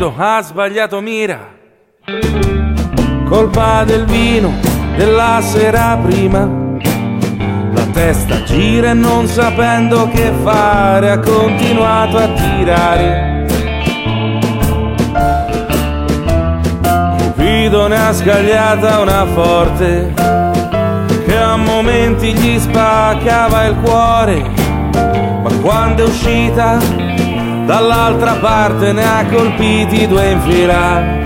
Cupido ha sbagliato mira. Colpa del vino della sera prima. La testa gira e non sapendo che fare ha continuato a tirare. Cupido ne ha scagliata una forte che a momenti gli spaccava il cuore, ma quando è uscita dall'altra parte ne ha colpiti due in fila.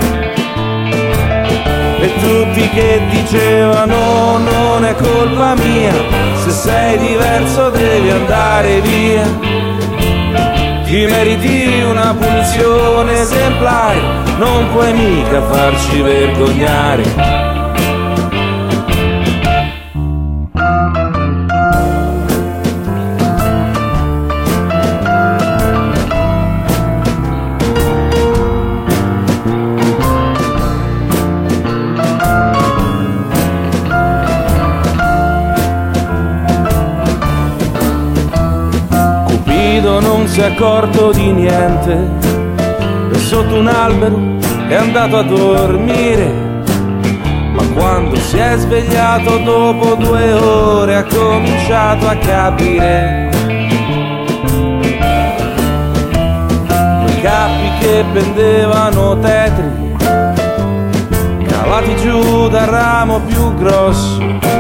E tutti che dicevano non è colpa mia, se sei diverso devi andare via. Ti meriti una punizione esemplare, non puoi mica farci vergognare. Non si è accorto di niente, è sotto un albero è andato a dormire. Ma quando si è svegliato dopo due ore ha cominciato a capire. I capi che pendevano tetri, calati giù dal ramo più grosso.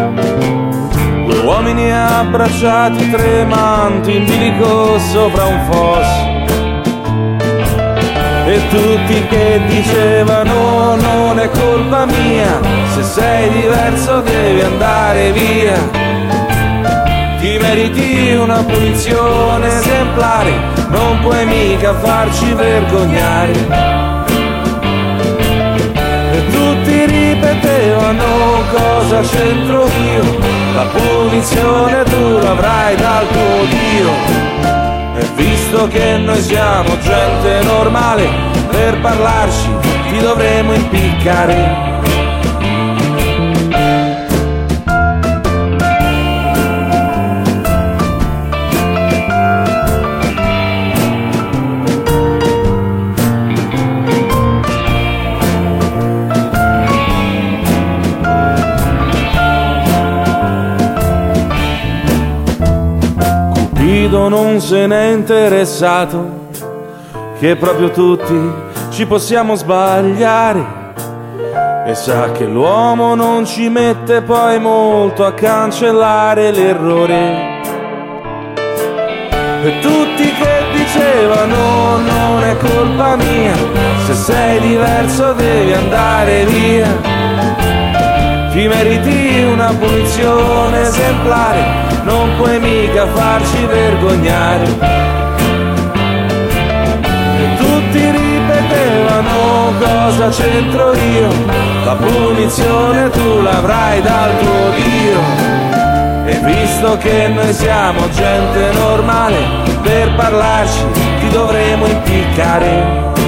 Uomini abbracciati tremanti in bilico sopra un fosso. E tutti che dicevano non è colpa mia, se sei diverso devi andare via. Ti meriti una punizione esemplare, non puoi mica farci vergognare. E tutti ripetevano cosa c'entro io, punizione tu l'avrai dal tuo Dio. E visto che noi siamo gente normale, per parlarci ti dovremo impiccare. Cupido non se n'è interessato che proprio tutti ci possiamo sbagliare e sa che l'uomo non ci mette poi molto a cancellare l'errore. E tutti che dicevano non è colpa mia, se sei diverso devi andare via. Ti meriti una punizione esemplare, non puoi mica farci vergognare. E tutti ripetevano cosa c'entro io, la punizione tu l'avrai dal tuo Dio. E visto che noi siamo gente normale, per parlarci ti dovremo impiccare.